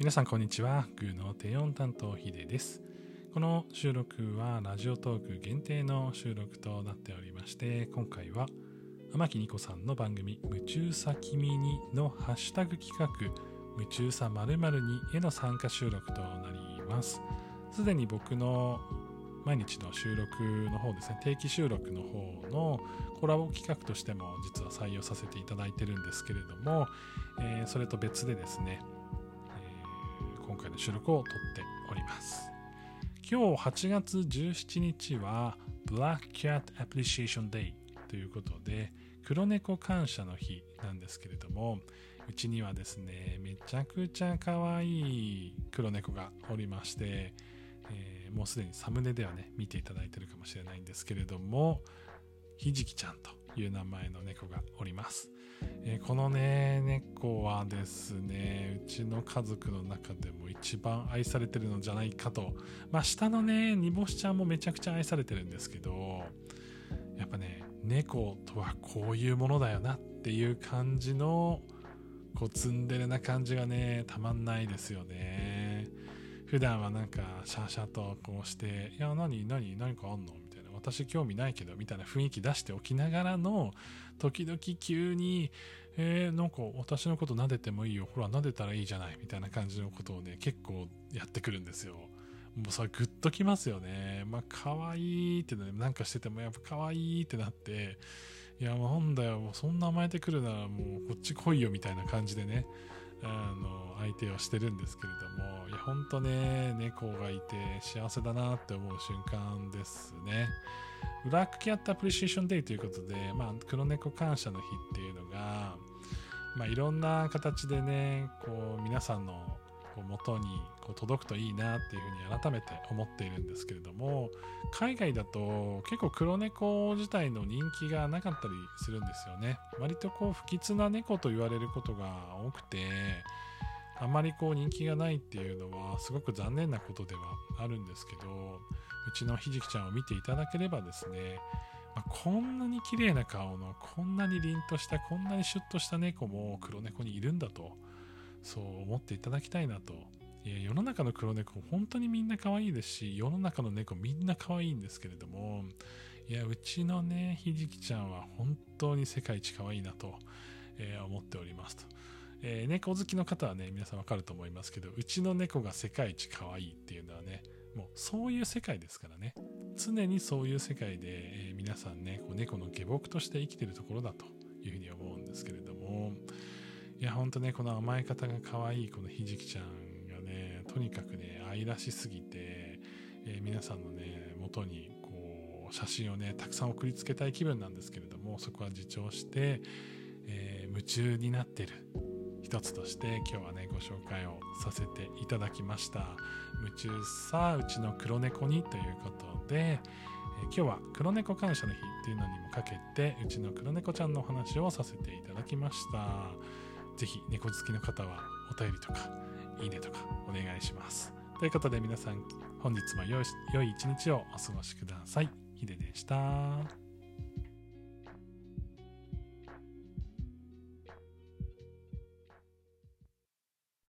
皆さんこんにちは。グーの低音担当ヒデです。この収録はラジオトーク限定の収録となっておりまして今回は天木ニコさんの番組「夢中さ君に」のハッシュタグ企画「夢中さ〇〇に」への参加収録となります。すでに僕の毎日の収録の方ですね定期収録の方のコラボ企画としても実は採用させていただいてるんですけれども、えー、それと別でですね、今回の収録を撮っております。今日8月17日は Black Cat Appreciation Day ということで黒猫感謝の日なんですけれどもうちにはですねめちゃくちゃ可愛い黒猫がおりましてえー、もうすでにサムネではね見ていただいてるかもしれないんですけれどもひじきちゃんという名前の猫がおります、えー、このね猫はですねうちの家族の中でも一番愛されてるのじゃないかとまあ下のね煮干しちゃんもめちゃくちゃ愛されてるんですけどやっぱね猫とはこういうものだよなっていう感じのこうツンデレな感じがねたまんないですよね普段はなんかシャーシャーとこうして「いや何何何かあんの?」み「私興味ないけど」みたいな雰囲気出しておきながらの時々急に「えー、なんか私のこと撫でてもいいよほら撫でたらいいじゃない」みたいな感じのことをね結構やってくるんですよ。もうそれグッときますよね。まあ可愛いってね、なんかしててもやっぱ可愛いってなって、いやもうなんだよ、もうそんな甘えてくるならもうこっち来いよみたいな感じでね、あの相手をしてるんですけれどもいや本当ね猫がいて幸せだなって思う瞬間ですね。Black Cat Appreciation Day ということで、まあ、黒猫感謝の日っていうのが、まあ、いろんな形でねこう皆さんのこう元にこう届くといいなっていうふうに改めて思っているんですけれども海外だと結構黒猫自体の人気がなかったりするんですよね。割とこう不吉な猫と言われることが多くてあまりこう人気がないっていうのはすごく残念なことではあるんですけどうちのひじきちゃんを見ていただければですねまあ、こんなに綺麗な顔のこんなに凛としたこんなにシュッとした猫も黒猫にいるんだとそう思っていただきたいなと。いや世の中の黒猫本当にみんな可愛いですし世の中の猫みんな可愛いんですけれどもいやうちのねひじきちゃんは本当に世界一可愛いなと、えー、思っておりますと、えー、猫好きの方はね皆さんわかると思いますけどうちの猫が世界一可愛いっていうのはねもうそういう世界ですからね。常にそういう世界で、えー、皆さんねこう猫の下僕として生きてるところだというふうに思うんですけれどもいや、ほんとね、この甘え方が可愛いこのひじきちゃんがね、とにかくね、愛らしすぎて、えー、皆さんのね、元にこう、写真をね、たくさん送りつけたい気分なんですけれども、そこは自重して、えー、夢中になってる一つとして今日はね、ご紹介をさせていただきました。夢中さあ、うちの黒猫にということで、今日は黒猫感謝の日っていうのにもかけてうちの黒猫ちゃんのお話をさせていただきましたぜひ猫好きの方はお便りとかいいねとかお願いします。ということで皆さん本日も良い一日をお過ごしください。ヒデでした。